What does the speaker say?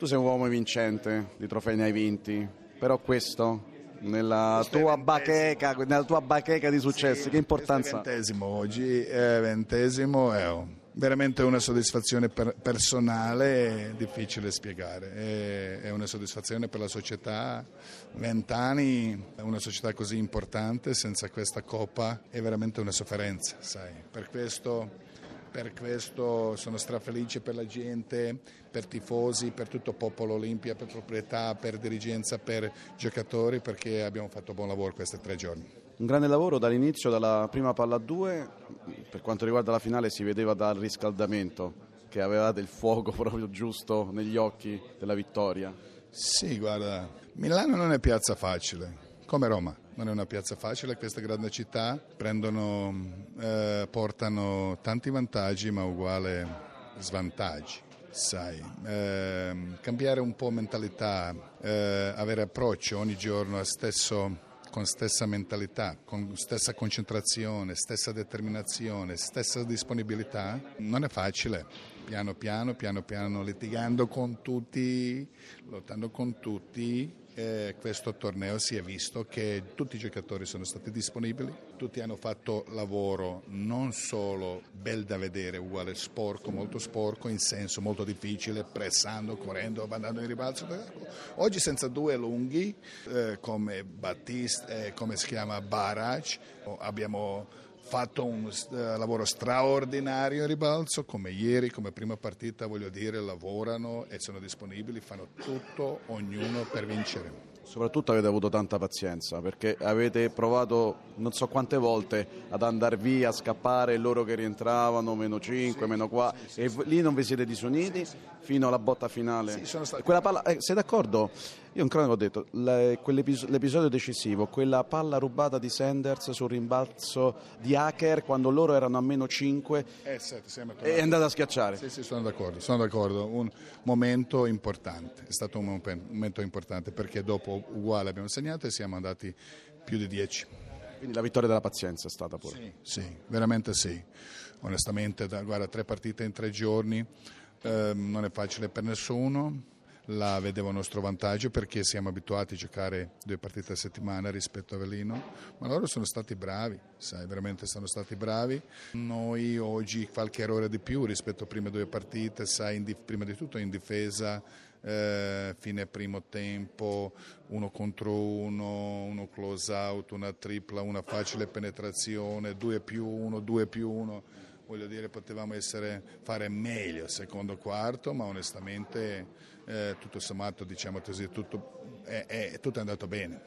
Tu sei un uomo vincente, di trofei ne hai vinti, però questo nella tua, bacheca, nella tua bacheca di successi, che importanza? ha? Ventesimo oggi, è ventesimo, è veramente una soddisfazione per, personale difficile spiegare, è, è, una soddisfazione per la società, vent'anni, una società così importante senza questa coppa è veramente una sofferenza, sai, per questo per questo sono strafelice per la gente, per tifosi, per tutto il popolo Olimpia, per proprietà, per dirigenza, per giocatori, perché abbiamo fatto buon lavoro questi tre giorni. Un grande lavoro dall'inizio, dalla prima palla a due, per quanto riguarda la finale si vedeva dal riscaldamento che avevate il fuoco proprio giusto negli occhi della vittoria. Sì, guarda, Milano non è piazza facile come Roma. Non è una piazza facile, queste grandi città prendono, eh, portano tanti vantaggi ma uguale svantaggi. Sai, eh, cambiare un po' mentalità, eh, avere approccio ogni giorno stesso, con stessa mentalità, con stessa concentrazione, stessa determinazione, stessa disponibilità, non è facile. Piano piano, piano piano, litigando con tutti, lottando con tutti, eh, questo torneo si è visto che tutti i giocatori sono stati disponibili, tutti hanno fatto lavoro non solo bel da vedere, uguale sporco, molto sporco, in senso molto difficile, pressando, correndo, andando in ribalzo. Oggi senza due lunghi eh, come Battista, eh, come si chiama Baraj, abbiamo fatto un uh, lavoro straordinario in ribalzo, come ieri, come prima partita, voglio dire, lavorano e sono disponibili, fanno tutto, ognuno per vincere. Soprattutto avete avuto tanta pazienza perché avete provato non so quante volte ad andare via, a scappare, loro che rientravano, meno 5, sì, meno 4, sì, e sì, lì non vi siete disuniti fino alla botta finale. Stati... Palla, eh, sei d'accordo? Io in cronaca ho detto, le, l'episodio decisivo, quella palla rubata di Sanders sul rimbalzo di Hacker quando loro erano a meno 5 eh, sette, è andata a schiacciare. Sì, sì, sono d'accordo, sono d'accordo. Un momento importante, è stato un momento importante perché dopo uguale abbiamo segnato e siamo andati più di 10. Quindi la vittoria della pazienza è stata pure. Sì, sì veramente sì. Onestamente, guarda, tre partite in tre giorni eh, non è facile per nessuno la vedevo a nostro vantaggio perché siamo abituati a giocare due partite a settimana rispetto a Avellino, ma loro sono stati bravi, sai, veramente sono stati bravi. Noi oggi qualche errore di più rispetto alle prime due partite, sai, di, prima di tutto in difesa, eh, fine primo tempo, uno contro uno, uno close out, una tripla, una facile penetrazione, due più uno, due più uno voglio dire potevamo essere, fare meglio secondo quarto, ma onestamente eh, tutto sommato diciamo così, tutto è, è, tutto è andato bene.